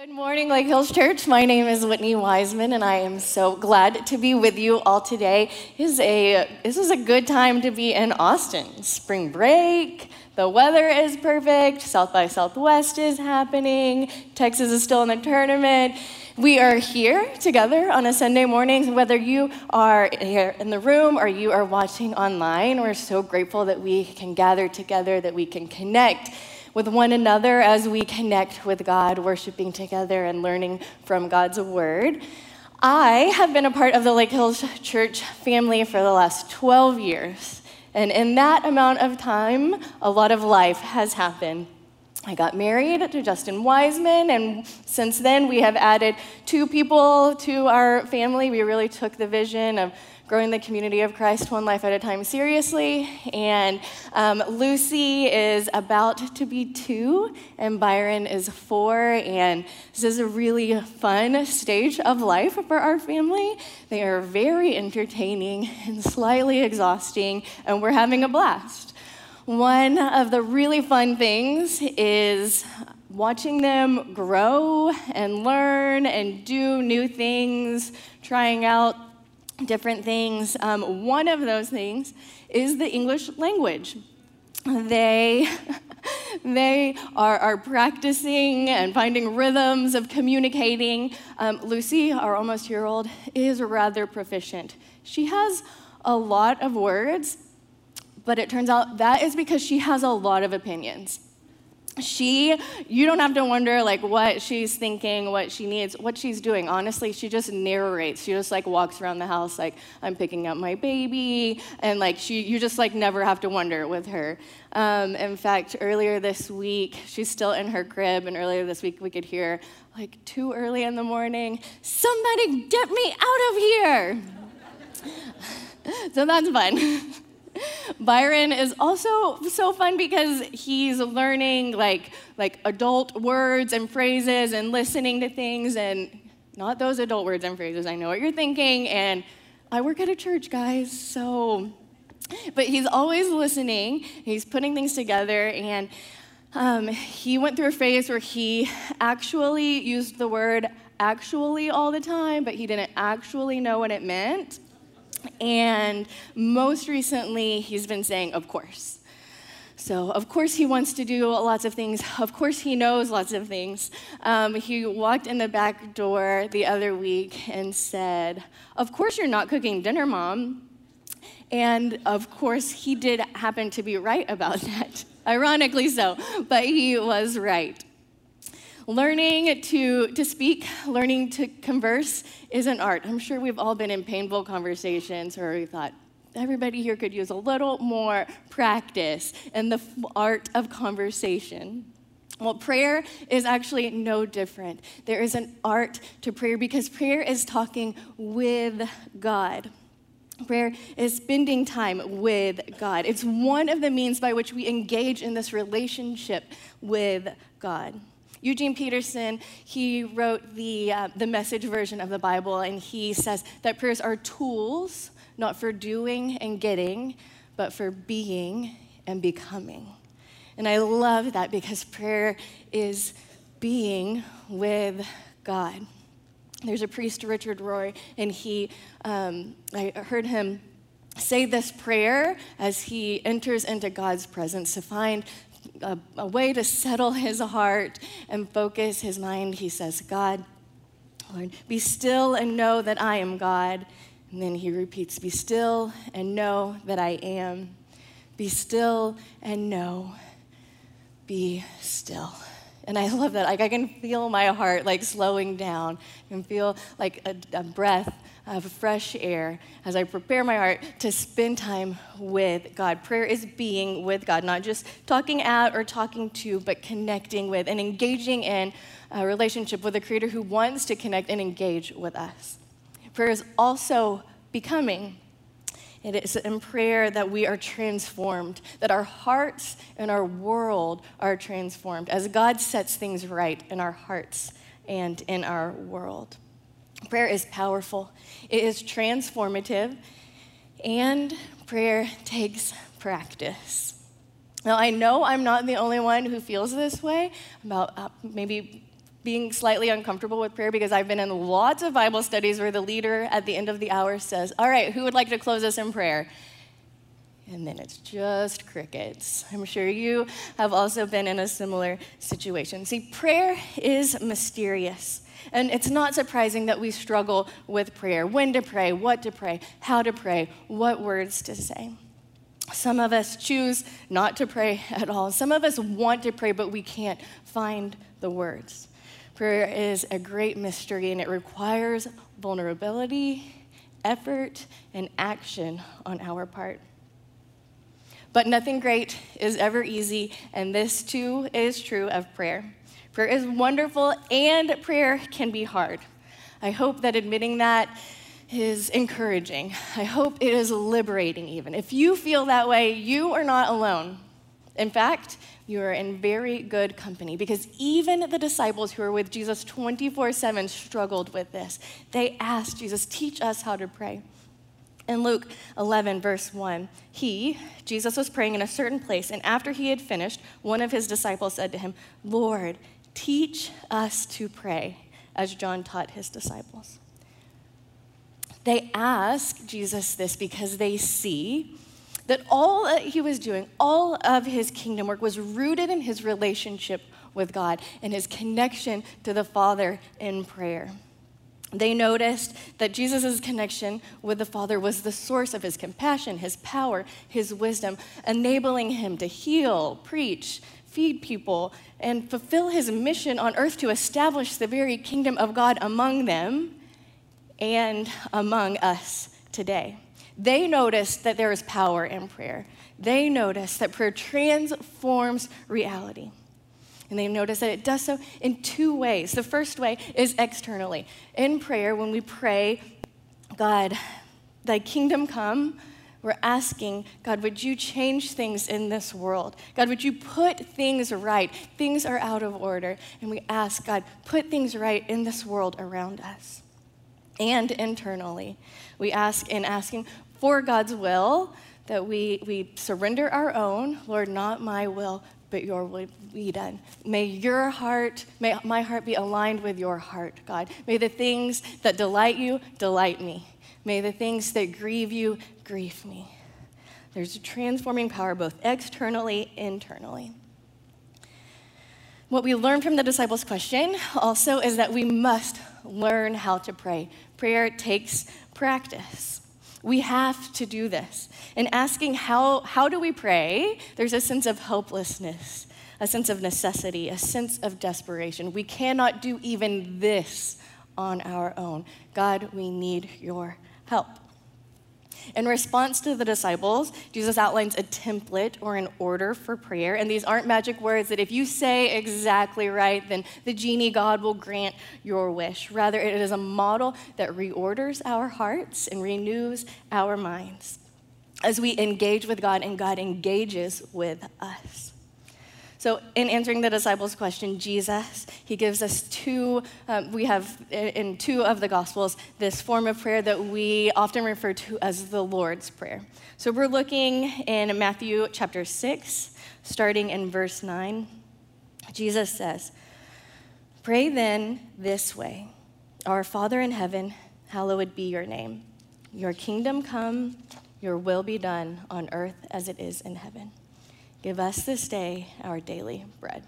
Good morning, Lake Hills Church. My name is Whitney Wiseman, and I am so glad to be with you all today. This is a, this is a good time to be in Austin. Spring break, the weather is perfect, South by Southwest is happening, Texas is still in the tournament. We are here together on a Sunday morning, whether you are here in the room or you are watching online. We're so grateful that we can gather together, that we can connect with one another as we connect with God, worshiping together and learning from God's Word. I have been a part of the Lake Hills Church family for the last 12 years. And in that amount of time, a lot of life has happened. I got married to Justin Wiseman, and since then we have added two people to our family. We really took the vision of growing the community of Christ one life at a time seriously. And um, Lucy is about to be two, and Byron is four. And this is a really fun stage of life for our family. They are very entertaining and slightly exhausting, and we're having a blast. One of the really fun things is watching them grow and learn and do new things, trying out different things. Um, one of those things is the English language. They, they are, are practicing and finding rhythms of communicating. Um, Lucy, our almost year old, is rather proficient. She has a lot of words, but it turns out that is because she has a lot of opinions she you don't have to wonder like what she's thinking what she needs what she's doing. Honestly she just narrates. She just like walks around the house like i'm picking up my baby. And like she you just like never have to wonder with her. Um, in fact earlier this week she's still in her crib and earlier this week we could hear like too early in the morning somebody get me out of here. So that's fun Byron is also so fun because he's learning like, like adult words and phrases and listening to things and not those adult words and phrases. I know what you're thinking. And I work at a church, guys, so. But he's always listening, he's putting things together, and um, he went through a phase where he actually used the word actually all the time, but he didn't actually know what it meant. And most recently, he's been saying, of course. So, of course, he wants to do lots of things. Of course, he knows lots of things. Um, he walked in the back door the other week and said, Of course, you're not cooking dinner, Mom. And of course, he did happen to be right about that. Ironically so, but he was right. Learning to, to speak, learning to converse is an art. I'm sure we've all been in painful conversations where we thought, everybody here could use a little more practice in the art of conversation. Well, prayer is actually no different. There is an art to prayer because prayer is talking with God. Prayer is spending time with God. It's one of the means by which we engage in this relationship with God. Eugene Peterson, he wrote the, uh, the message version of the Bible, and he says that prayers are tools, not for doing and getting, but for being and becoming. And I love that because prayer is being with God. There's a priest, Richard Rohr, and he, um, I heard him say this prayer as he enters into God's presence to find a, a way to settle his heart and focus his mind, he says, God, Lord, be still and know that I am God. And then he repeats, Be still and know that I am. Be still and know. Be still. And I love that. Like I can feel my heart like slowing down. Can feel like a, a breath of fresh air as I prepare my heart to spend time with God. Prayer is being with God, not just talking at or talking to, but connecting with and engaging in a relationship with a Creator who wants to connect and engage with us. Prayer is also becoming. It is in prayer that we are transformed, that our hearts and our world are transformed as God sets things right in our hearts and in our world. Prayer is powerful, it is transformative, and prayer takes practice. Now, I know I'm not the only one who feels this way about uh, maybe being slightly uncomfortable with prayer because I've been in lots of Bible studies where the leader at the end of the hour says, All right, who would like to close us in prayer? And then it's just crickets. I'm sure you have also been in a similar situation. See, prayer is mysterious. And it's not surprising that we struggle with prayer when to pray, what to pray, how to pray, what words to say. Some of us choose not to pray at all. Some of us want to pray, but we can't find the words. Prayer is a great mystery and it requires vulnerability, effort, and action on our part. But nothing great is ever easy, and this too is true of prayer. Is wonderful, and prayer can be hard. I hope that admitting that is encouraging. I hope it is liberating, even. If you feel that way, you are not alone. In fact, you are in very good company because even the disciples who were with Jesus 24 7 struggled with this. They asked Jesus, Teach us how to pray. In Luke 11, verse 1, he, Jesus, was praying in a certain place, and after he had finished, one of his disciples said to him, Lord, teach us to pray, as John taught his disciples. They ask Jesus this because they see that all that he was doing, all of his kingdom work, was rooted in his relationship with God and his connection to the Father in prayer. They noticed that Jesus' connection with the Father was the source of his compassion, his power, his wisdom, enabling him to heal, preach, feed people, and fulfill his mission on earth to establish the very kingdom of God among them and among us today. They noticed that there is power in prayer. They noticed that prayer transforms reality. And they notice that it does so in two ways. The first way is externally. In prayer, when we pray, God, thy kingdom come, we're asking, God, would you change things in this world? God, would you put things right? Things are out of order. And we ask, God, put things right in this world around us. And internally, we ask in asking for God's will that we, we surrender our own, Lord, not my will, but your will be done. May your heart, may my heart be aligned with your heart, God. May the things that delight you delight me. May the things that grieve you grieve me. There's a transforming power both externally, and internally. What we learn from the disciples' question also is that we must learn how to pray. Prayer takes practice. We have to do this. In asking how, how do we pray, there's a sense of helplessness, a sense of necessity, a sense of desperation. We cannot do even this on our own. God, we need your help. In response to the disciples, Jesus outlines a template or an order for prayer. And these aren't magic words that if you say exactly right, then the genie God will grant your wish. Rather, it is a model that reorders our hearts and renews our minds as we engage with God and God engages with us. So, in answering the disciples' question, Jesus, he gives us two, um, we have in two of the Gospels this form of prayer that we often refer to as the Lord's Prayer. So, we're looking in Matthew chapter 6, starting in verse 9. Jesus says, Pray then this way Our Father in heaven, hallowed be your name. Your kingdom come, your will be done on earth as it is in heaven. Give us this day our daily bread.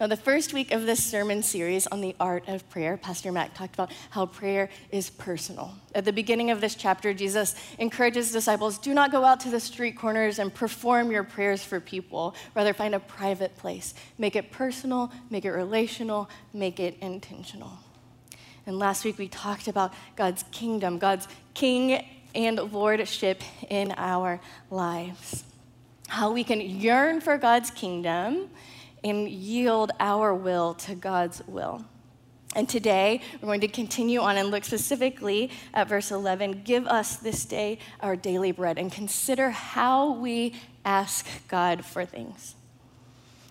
Now, the first week of this sermon series on the art of prayer, Pastor Matt talked about how prayer is personal. At the beginning of this chapter, Jesus encourages disciples do not go out to the street corners and perform your prayers for people. Rather, find a private place. Make it personal, make it relational, make it intentional. And last week, we talked about God's kingdom, God's king and lordship in our lives how we can yearn for God's kingdom and yield our will to God's will. And today, we're going to continue on and look specifically at verse 11 Give us this day our daily bread, and consider how we ask God for things.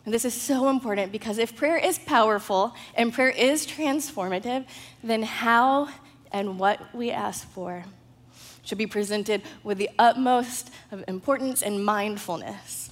And this is so important because if prayer is powerful and prayer is transformative, then how and what we ask for should be presented with the utmost of importance and mindfulness.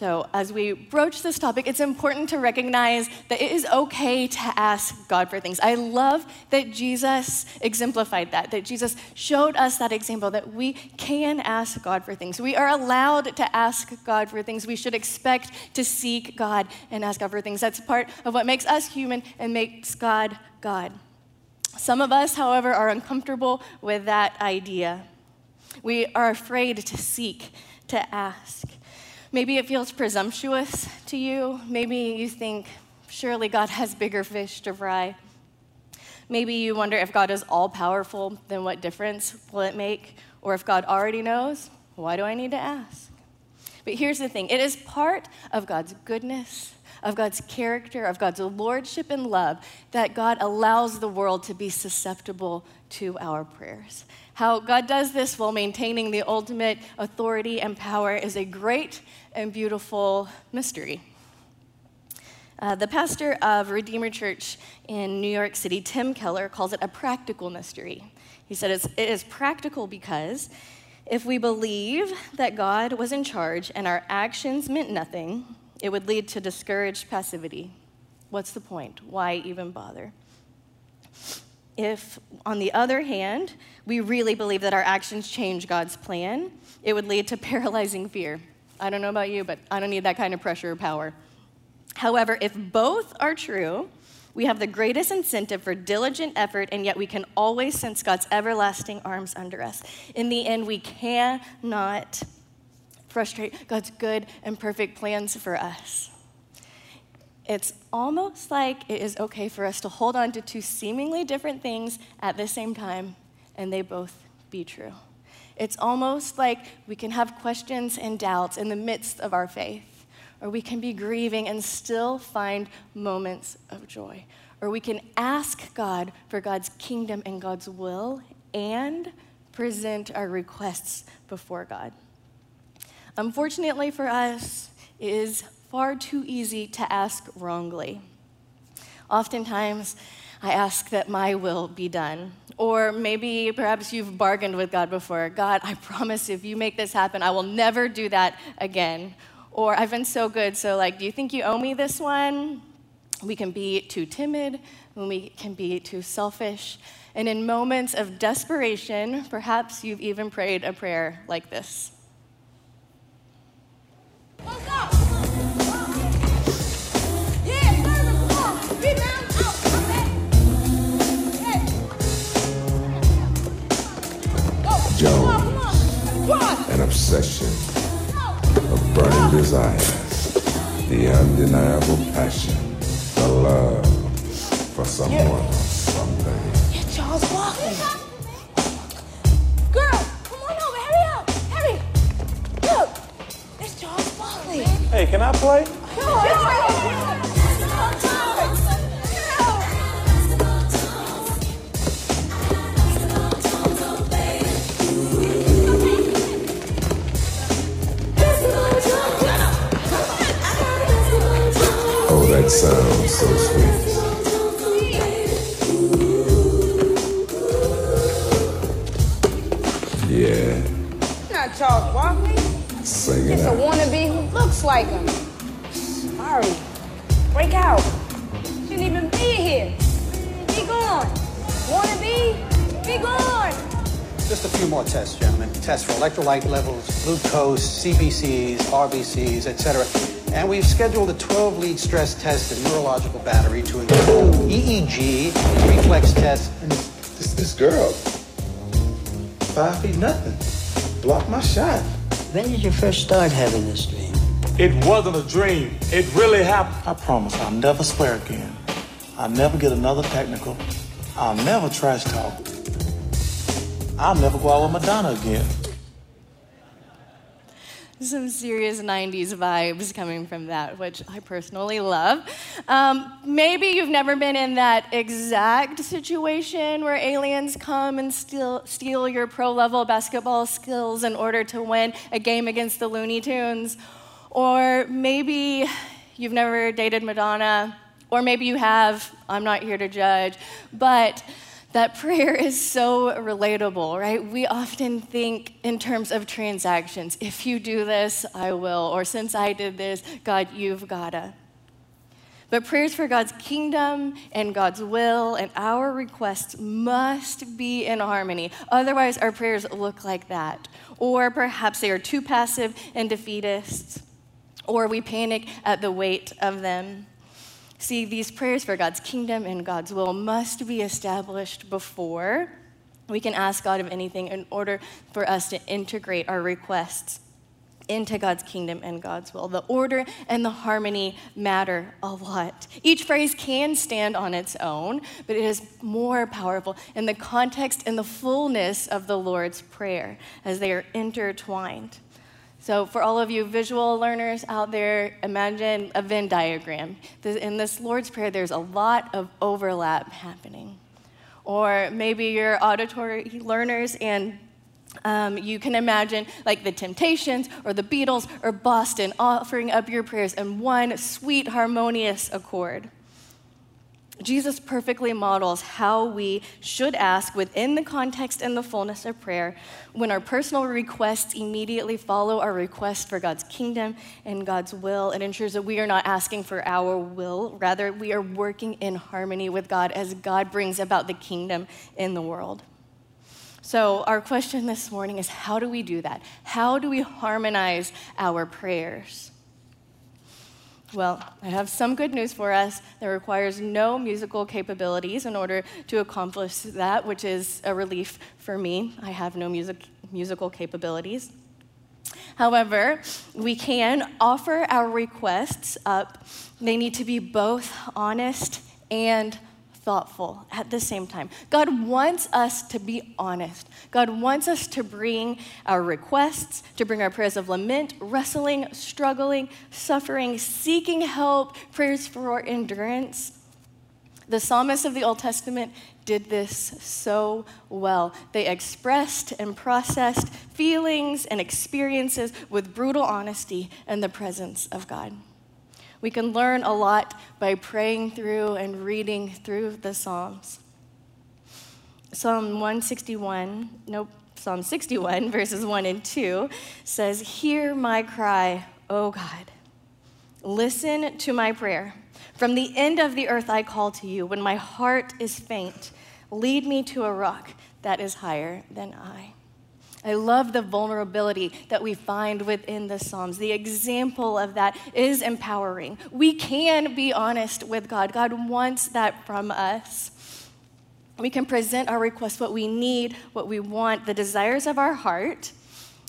So, as we broach this topic, it's important to recognize that it is okay to ask God for things. I love that Jesus exemplified that, that Jesus showed us that example that we can ask God for things. We are allowed to ask God for things. We should expect to seek God and ask God for things. That's part of what makes us human and makes God God. Some of us, however, are uncomfortable with that idea. We are afraid to seek, to ask. Maybe it feels presumptuous to you. Maybe you think, surely God has bigger fish to fry. Maybe you wonder if God is all powerful, then what difference will it make? Or if God already knows, why do I need to ask? But here's the thing it is part of God's goodness, of God's character, of God's lordship and love that God allows the world to be susceptible to our prayers. How God does this while maintaining the ultimate authority and power is a great and beautiful mystery. Uh, the pastor of Redeemer Church in New York City, Tim Keller, calls it a practical mystery. He said it is practical because if we believe that God was in charge and our actions meant nothing, it would lead to discouraged passivity. What's the point? Why even bother? If, on the other hand, we really believe that our actions change God's plan, it would lead to paralyzing fear. I don't know about you, but I don't need that kind of pressure or power. However, if both are true, we have the greatest incentive for diligent effort, and yet we can always sense God's everlasting arms under us. In the end, we cannot frustrate God's good and perfect plans for us. It's almost like it is okay for us to hold on to two seemingly different things at the same time, and they both be true. It's almost like we can have questions and doubts in the midst of our faith, or we can be grieving and still find moments of joy, or we can ask God for God's kingdom and God's will and present our requests before God. Unfortunately for us, it is far too easy to ask wrongly. Oftentimes, I ask that my will be done. Or maybe perhaps you've bargained with God before God, I promise if you make this happen, I will never do that again. Or I've been so good, so like, do you think you owe me this one? We can be too timid, we can be too selfish. And in moments of desperation, perhaps you've even prayed a prayer like this. Jones, an obsession, a burning desire, the undeniable passion, the love for someone or something. Yeah, Charles Barkley. Hey, can I play? Oh, that sounds so sweet. Sing it It's a wannabe who looks like him. Sorry. Break out. Shouldn't even be here. Be gone. Wannabe, be gone. Just a few more tests, gentlemen. Tests for electrolyte levels, glucose, CBCs, RBCs, etc. And we've scheduled a 12-lead stress test and neurological battery to include EEG, reflex tests, and This, this girl, five feet nothing, blocked my shot. When did you first start having this dream? It wasn't a dream. It really happened. I promise I'll never swear again. I'll never get another technical. I'll never trash talk. I'll never go out with Madonna again. Some serious 90s vibes coming from that, which I personally love. Um, maybe you've never been in that exact situation where aliens come and steal, steal your pro level basketball skills in order to win a game against the Looney Tunes. Or maybe you've never dated Madonna, or maybe you have, I'm not here to judge, but that prayer is so relatable, right? We often think in terms of transactions. If you do this, I will. Or since I did this, God, you've gotta. But prayers for God's kingdom and God's will and our requests must be in harmony. Otherwise, our prayers look like that. Or perhaps they are too passive and defeatist, or we panic at the weight of them. See, these prayers for God's kingdom and God's will must be established before we can ask God of anything in order for us to integrate our requests into God's kingdom and God's will. The order and the harmony matter a lot. Each phrase can stand on its own, but it is more powerful in the context and the fullness of the Lord's Prayer as they are intertwined. So, for all of you visual learners out there, imagine a Venn diagram. In this Lord's Prayer, there's a lot of overlap happening. Or maybe you're auditory learners and um, you can imagine like the Temptations or the Beatles or Boston offering up your prayers in one sweet, harmonious accord. Jesus perfectly models how we should ask within the context and the fullness of prayer when our personal requests immediately follow our request for God's kingdom and God's will. It ensures that we are not asking for our will, rather, we are working in harmony with God as God brings about the kingdom in the world. So, our question this morning is how do we do that? How do we harmonize our prayers? Well, I have some good news for us. that requires no musical capabilities in order to accomplish that, which is a relief for me. I have no music, musical capabilities. However, we can offer our requests up. They need to be both honest and thoughtful at the same time. God wants us to be honest. God wants us to bring our requests, to bring our prayers of lament, wrestling, struggling, suffering, seeking help, prayers for endurance. The psalmists of the Old Testament did this so well. They expressed and processed feelings and experiences with brutal honesty in the presence of God. We can learn a lot by praying through and reading through the Psalms. Psalm 161, nope, Psalm 61, verses 1 and 2 says, Hear my cry, O God. Listen to my prayer. From the end of the earth I call to you. When my heart is faint, lead me to a rock that is higher than I. I love the vulnerability that we find within the Psalms. The example of that is empowering. We can be honest with God. God wants that from us. We can present our requests, what we need, what we want, the desires of our heart.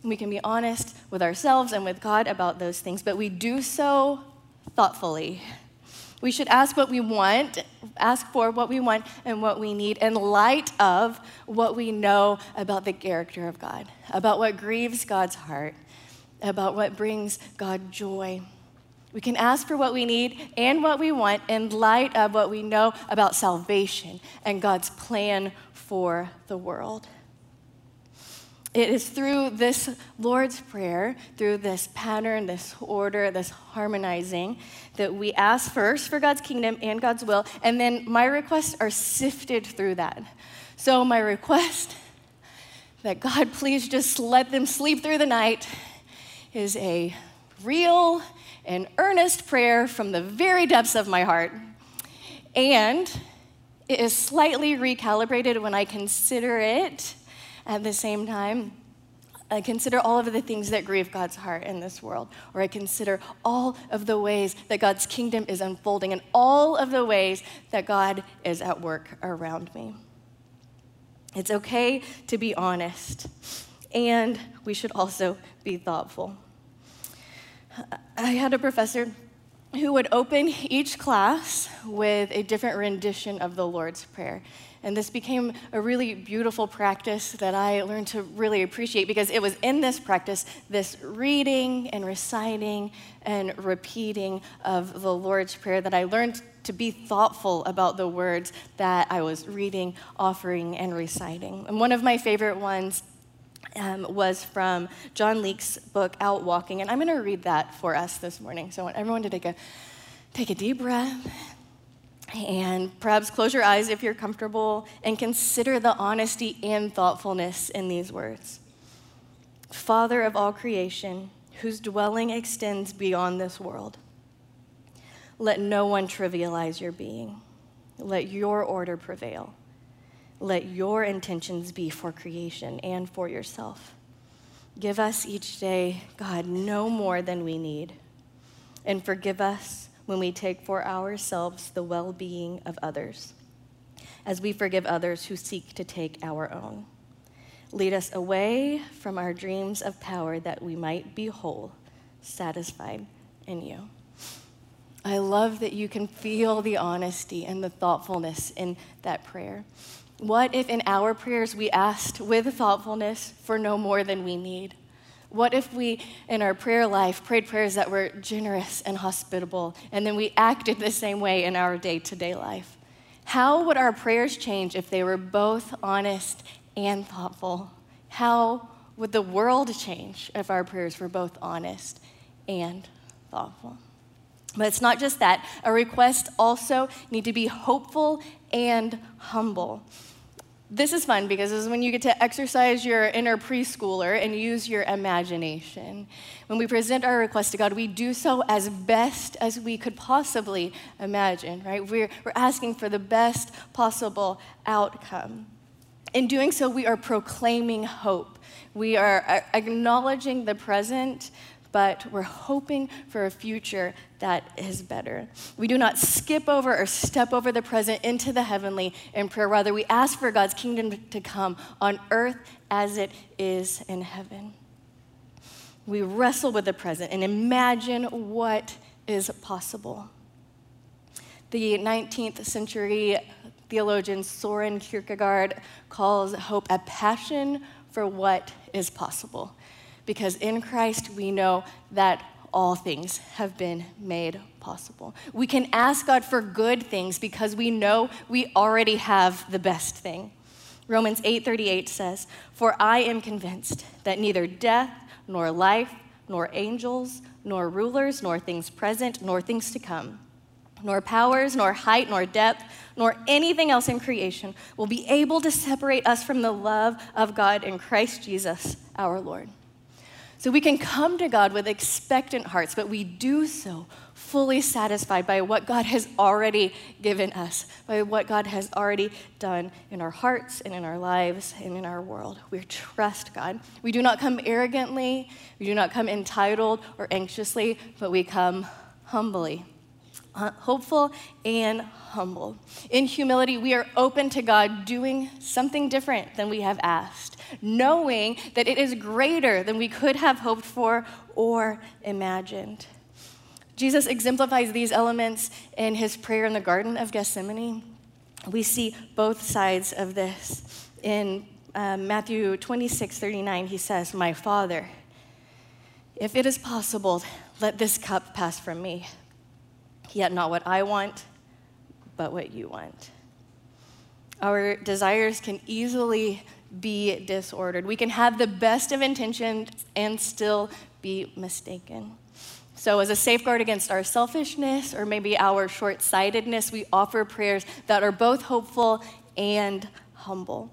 We can be honest with ourselves and with God about those things, but we do so thoughtfully we should ask what we want, ask for what we want and what we need in light of what we know about the character of God, about what grieves God's heart, about what brings God joy. We can ask for what we need and what we want in light of what we know about salvation and God's plan for the world. It is through this Lord's Prayer, through this pattern, this order, this harmonizing, that we ask first for God's kingdom and God's will, and then my requests are sifted through that. So, my request that God please just let them sleep through the night is a real and earnest prayer from the very depths of my heart. And it is slightly recalibrated when I consider it at the same time, I consider all of the things that grieve God's heart in this world, or I consider all of the ways that God's kingdom is unfolding and all of the ways that God is at work around me. It's okay to be honest, and we should also be thoughtful. I had a professor who would open each class with a different rendition of the Lord's Prayer. And this became a really beautiful practice that I learned to really appreciate because it was in this practice, this reading and reciting and repeating of the Lord's Prayer, that I learned to be thoughtful about the words that I was reading, offering, and reciting. And one of my favorite ones um, was from John Leax's book, Out Walking. And I'm going to read that for us this morning. So I want everyone to take a, take a deep breath And perhaps close your eyes if you're comfortable and consider the honesty and thoughtfulness in these words. Father of all creation, whose dwelling extends beyond this world, let no one trivialize your being. Let your order prevail. Let your intentions be for creation and for yourself. Give us each day, God, no more than we need. And forgive us when we take for ourselves the well being of others, as we forgive others who seek to take our own. Lead us away from our dreams of power that we might be whole, satisfied in you. I love that you can feel the honesty and the thoughtfulness in that prayer. What if in our prayers we asked with thoughtfulness for no more than we need? What if we, in our prayer life, prayed prayers that were generous and hospitable, and then we acted the same way in our day to day life? How would our prayers change if they were both honest and thoughtful? How would the world change if our prayers were both honest and thoughtful? But it's not just that. Our requests also need to be hopeful and humble. This is fun because this is when you get to exercise your inner preschooler and use your imagination. When we present our request to God, we do so as best as we could possibly imagine, right? We're, we're asking for the best possible outcome. In doing so, we are proclaiming hope. We are uh, acknowledging the present but we're hoping for a future that is better. We do not skip over or step over the present into the heavenly in prayer. Rather, we ask for God's kingdom to come on earth as it is in heaven. We wrestle with the present and imagine what is possible. The 19th century theologian Soren Kierkegaard calls hope a passion for what is possible because in Christ we know that all things have been made possible. We can ask God for good things because we know we already have the best thing. Romans 8:38 says, "For I am convinced that neither death nor life nor angels nor rulers nor things present nor things to come, nor powers nor height nor depth nor anything else in creation will be able to separate us from the love of God in Christ Jesus our Lord." So we can come to God with expectant hearts, but we do so fully satisfied by what God has already given us, by what God has already done in our hearts and in our lives and in our world. We trust God. We do not come arrogantly, we do not come entitled or anxiously, but we come humbly. Hopeful and humble. In humility, we are open to God doing something different than we have asked knowing that it is greater than we could have hoped for or imagined. Jesus exemplifies these elements in his prayer in the Garden of Gethsemane. We see both sides of this. In um, Matthew 26 39, he says, My Father, if it is possible, let this cup pass from me. Yet not what I want, but what you want. Our desires can easily be disordered. We can have the best of intentions and still be mistaken. So, as a safeguard against our selfishness or maybe our short sightedness, we offer prayers that are both hopeful and humble.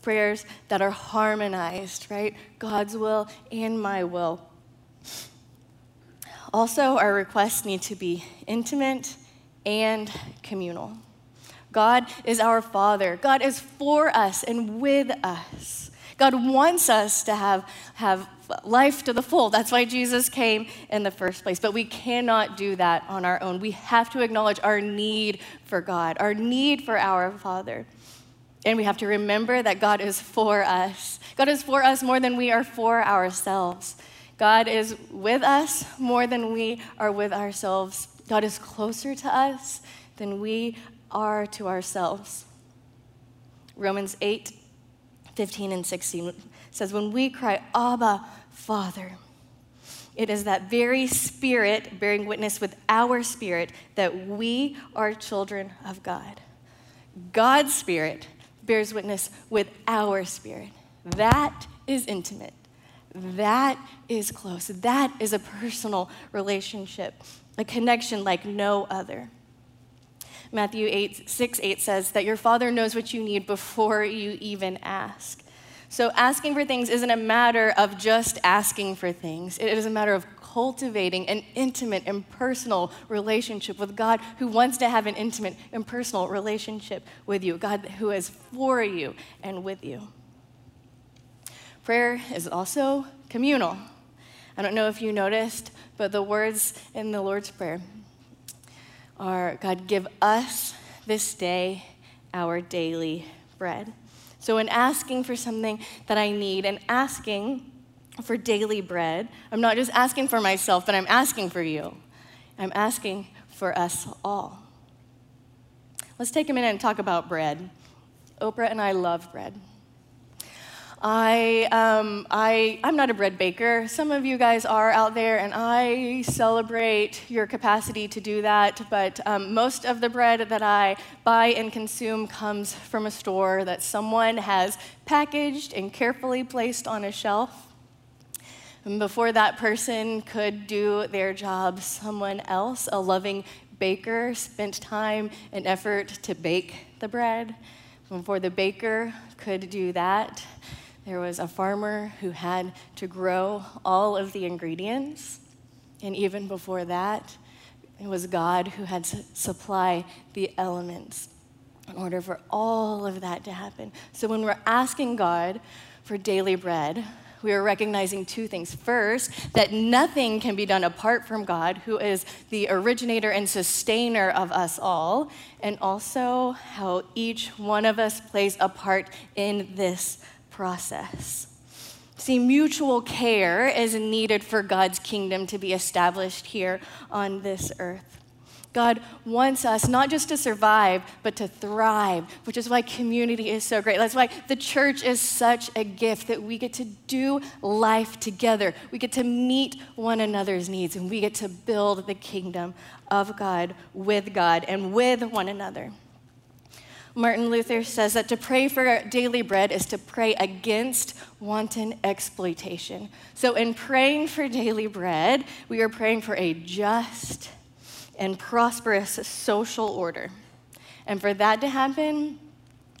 Prayers that are harmonized, right? God's will and my will. Also, our requests need to be intimate and communal. God is our Father. God is for us and with us. God wants us to have, have life to the full. That's why Jesus came in the first place. But we cannot do that on our own. We have to acknowledge our need for God, our need for our Father. And we have to remember that God is for us. God is for us more than we are for ourselves. God is with us more than we are with ourselves. God is closer to us than we are to ourselves. Romans 8, 15 and 16 says, When we cry, Abba, Father, it is that very spirit bearing witness with our spirit that we are children of God. God's spirit bears witness with our spirit. That is intimate. That is close. That is a personal relationship, a connection like no other. Matthew 8, 6, 8 says that your Father knows what you need before you even ask. So, asking for things isn't a matter of just asking for things, it is a matter of cultivating an intimate and personal relationship with God who wants to have an intimate and personal relationship with you, God who is for you and with you. Prayer is also communal. I don't know if you noticed, but the words in the Lord's Prayer are God, give us this day our daily bread. So, in asking for something that I need and asking for daily bread, I'm not just asking for myself, but I'm asking for you. I'm asking for us all. Let's take a minute and talk about bread. Oprah and I love bread. I, um, I, I'm not a bread baker. Some of you guys are out there, and I celebrate your capacity to do that. But um, most of the bread that I buy and consume comes from a store that someone has packaged and carefully placed on a shelf. And before that person could do their job, someone else, a loving baker, spent time and effort to bake the bread. Before the baker could do that, there was a farmer who had to grow all of the ingredients. And even before that, it was God who had to supply the elements in order for all of that to happen. So when we're asking God for daily bread, we are recognizing two things. First, that nothing can be done apart from God, who is the originator and sustainer of us all, and also how each one of us plays a part in this process. See, mutual care is needed for God's kingdom to be established here on this earth. God wants us not just to survive, but to thrive, which is why community is so great. That's why the church is such a gift that we get to do life together. We get to meet one another's needs, and we get to build the kingdom of God with God and with one another. Martin Luther says that to pray for daily bread is to pray against wanton exploitation. So, in praying for daily bread, we are praying for a just and prosperous social order. And for that to happen,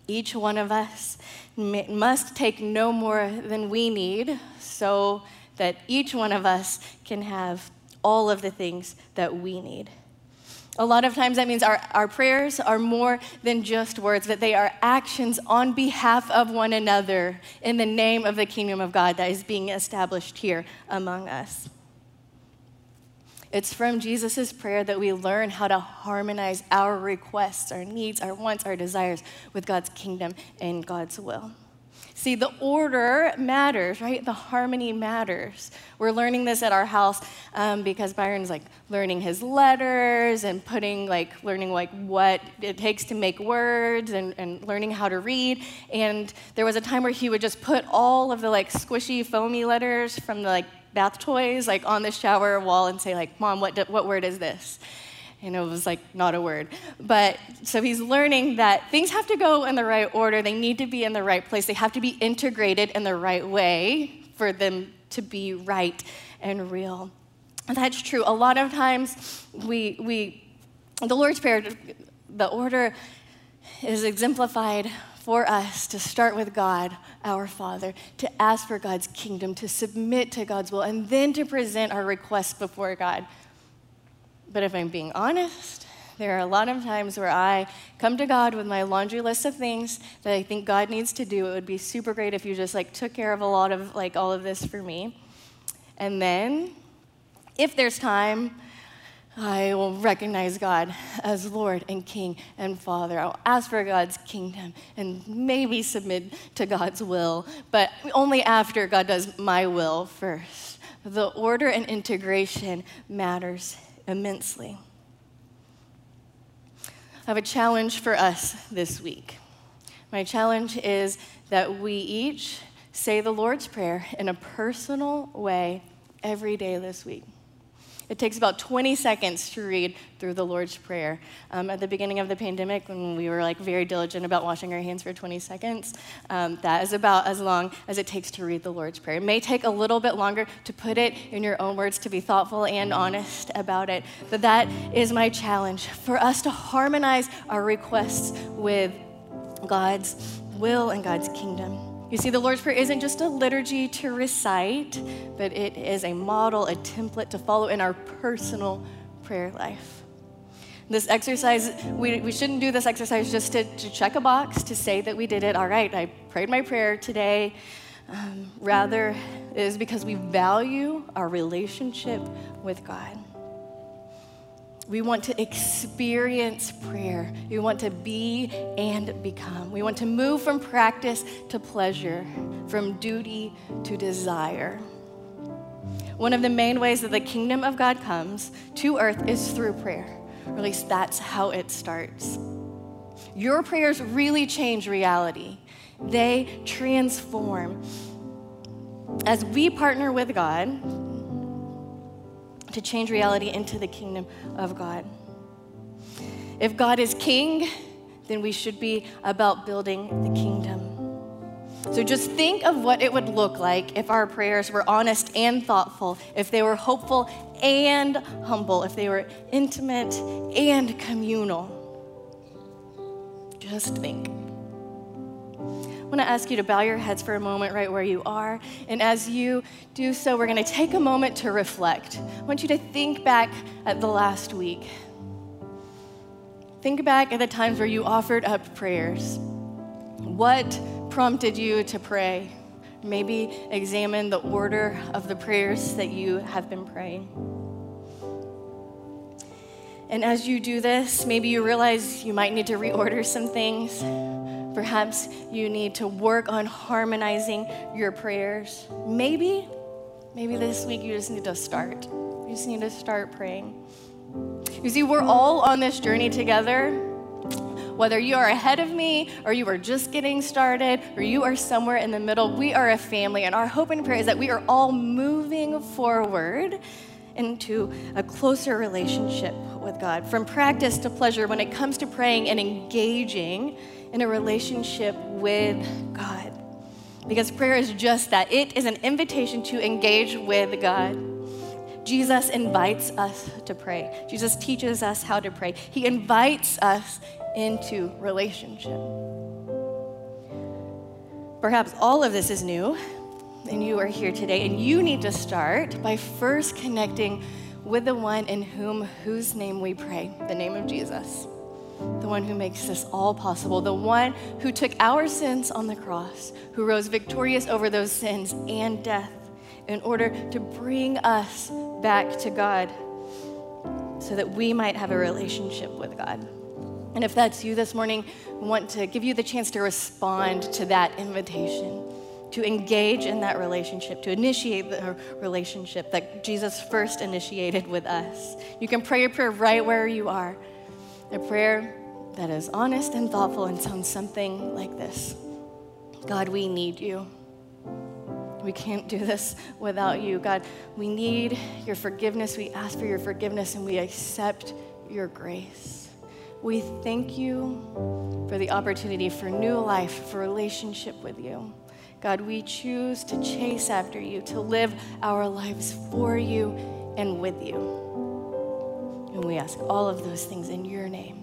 each one of us must take no more than we need so that each one of us can have all of the things that we need. A lot of times that means our, our prayers are more than just words, that they are actions on behalf of one another in the name of the kingdom of God that is being established here among us. It's from Jesus' prayer that we learn how to harmonize our requests, our needs, our wants, our desires with God's kingdom and God's will. See, the order matters, right? The harmony matters. We're learning this at our house um, because Byron's like learning his letters and putting like learning like what it takes to make words and, and learning how to read. And there was a time where he would just put all of the like squishy, foamy letters from the like bath toys like on the shower wall and say like, "Mom, what what word is this?" And it was like not a word. But so he's learning that things have to go in the right order, they need to be in the right place, they have to be integrated in the right way for them to be right and real. And that's true. A lot of times we we the Lord's Prayer, the order is exemplified for us to start with God, our Father, to ask for God's kingdom, to submit to God's will, and then to present our requests before God. But if I'm being honest, there are a lot of times where I come to God with my laundry list of things that I think God needs to do. It would be super great if you just like took care of a lot of like all of this for me. And then if there's time, I will recognize God as Lord and King and Father. I'll ask for God's kingdom and maybe submit to God's will, but only after God does my will first. The order and integration matters immensely. I have a challenge for us this week. My challenge is that we each say the Lord's Prayer in a personal way every day this week. It takes about 20 seconds to read through the Lord's Prayer. Um, at the beginning of the pandemic, when we were like very diligent about washing our hands for 20 seconds, um, that is about as long as it takes to read the Lord's Prayer. It may take a little bit longer to put it in your own words, to be thoughtful and honest about it, but that is my challenge for us to harmonize our requests with God's will and God's kingdom. You see, the Lord's Prayer isn't just a liturgy to recite, but it is a model, a template to follow in our personal prayer life. This exercise, we, we shouldn't do this exercise just to, to check a box to say that we did it. All right, I prayed my prayer today. Um, rather, it is because we value our relationship with God. We want to experience prayer. We want to be and become. We want to move from practice to pleasure, from duty to desire. One of the main ways that the kingdom of God comes to earth is through prayer. Or at least that's how it starts. Your prayers really change reality, they transform. As we partner with God, to change reality into the kingdom of God. If God is king, then we should be about building the kingdom. So just think of what it would look like if our prayers were honest and thoughtful, if they were hopeful and humble, if they were intimate and communal. Just think. I want to ask you to bow your heads for a moment right where you are. And as you do so, we're going to take a moment to reflect. I want you to think back at the last week. Think back at the times where you offered up prayers. What prompted you to pray? Maybe examine the order of the prayers that you have been praying. And as you do this, maybe you realize you might need to reorder some things. Perhaps you need to work on harmonizing your prayers. Maybe, maybe this week you just need to start. You just need to start praying. You see, we're all on this journey together. Whether you are ahead of me or you are just getting started or you are somewhere in the middle, we are a family. And our hope and prayer is that we are all moving forward into a closer relationship with God. From practice to pleasure, when it comes to praying and engaging in a relationship with God. Because prayer is just that it is an invitation to engage with God. Jesus invites us to pray. Jesus teaches us how to pray. He invites us into relationship. Perhaps all of this is new, and you are here today, and you need to start by first connecting with the one in whom whose name we pray, the name of Jesus. The one who makes this all possible, the one who took our sins on the cross, who rose victorious over those sins and death in order to bring us back to God so that we might have a relationship with God. And if that's you this morning, we want to give you the chance to respond to that invitation, to engage in that relationship, to initiate the relationship that Jesus first initiated with us. You can pray a prayer right where you are. A prayer that is honest and thoughtful and sounds something like this God, we need you. We can't do this without you. God, we need your forgiveness. We ask for your forgiveness and we accept your grace. We thank you for the opportunity for new life, for relationship with you. God, we choose to chase after you, to live our lives for you and with you. And we ask all of those things in your name.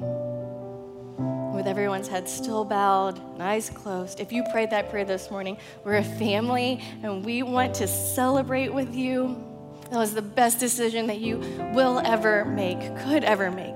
With everyone's head still bowed and eyes closed, if you prayed that prayer this morning, we're a family and we want to celebrate with you. That was the best decision that you will ever make, could ever make.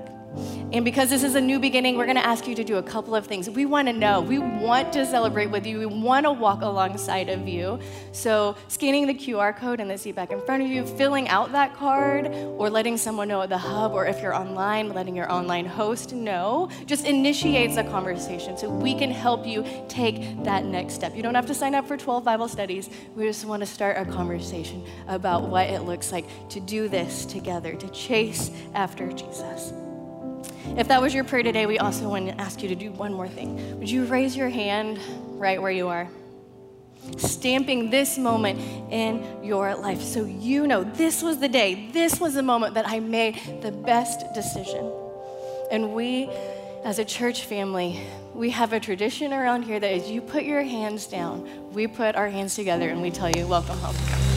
And because this is a new beginning, we're going to ask you to do a couple of things. We want to know, we want to celebrate with you, we want to walk alongside of you. So, scanning the QR code in the seat back in front of you, filling out that card, or letting someone know at the hub, or if you're online, letting your online host know, just initiates a conversation so we can help you take that next step. You don't have to sign up for 12 Bible studies. We just want to start a conversation about what it looks like to do this together, to chase after Jesus. If that was your prayer today, we also want to ask you to do one more thing. Would you raise your hand right where you are? stamping this moment in your life. So you know this was the day, this was the moment that I made the best decision. And we, as a church family, we have a tradition around here that as you put your hands down, we put our hands together and we tell you, Welcome home.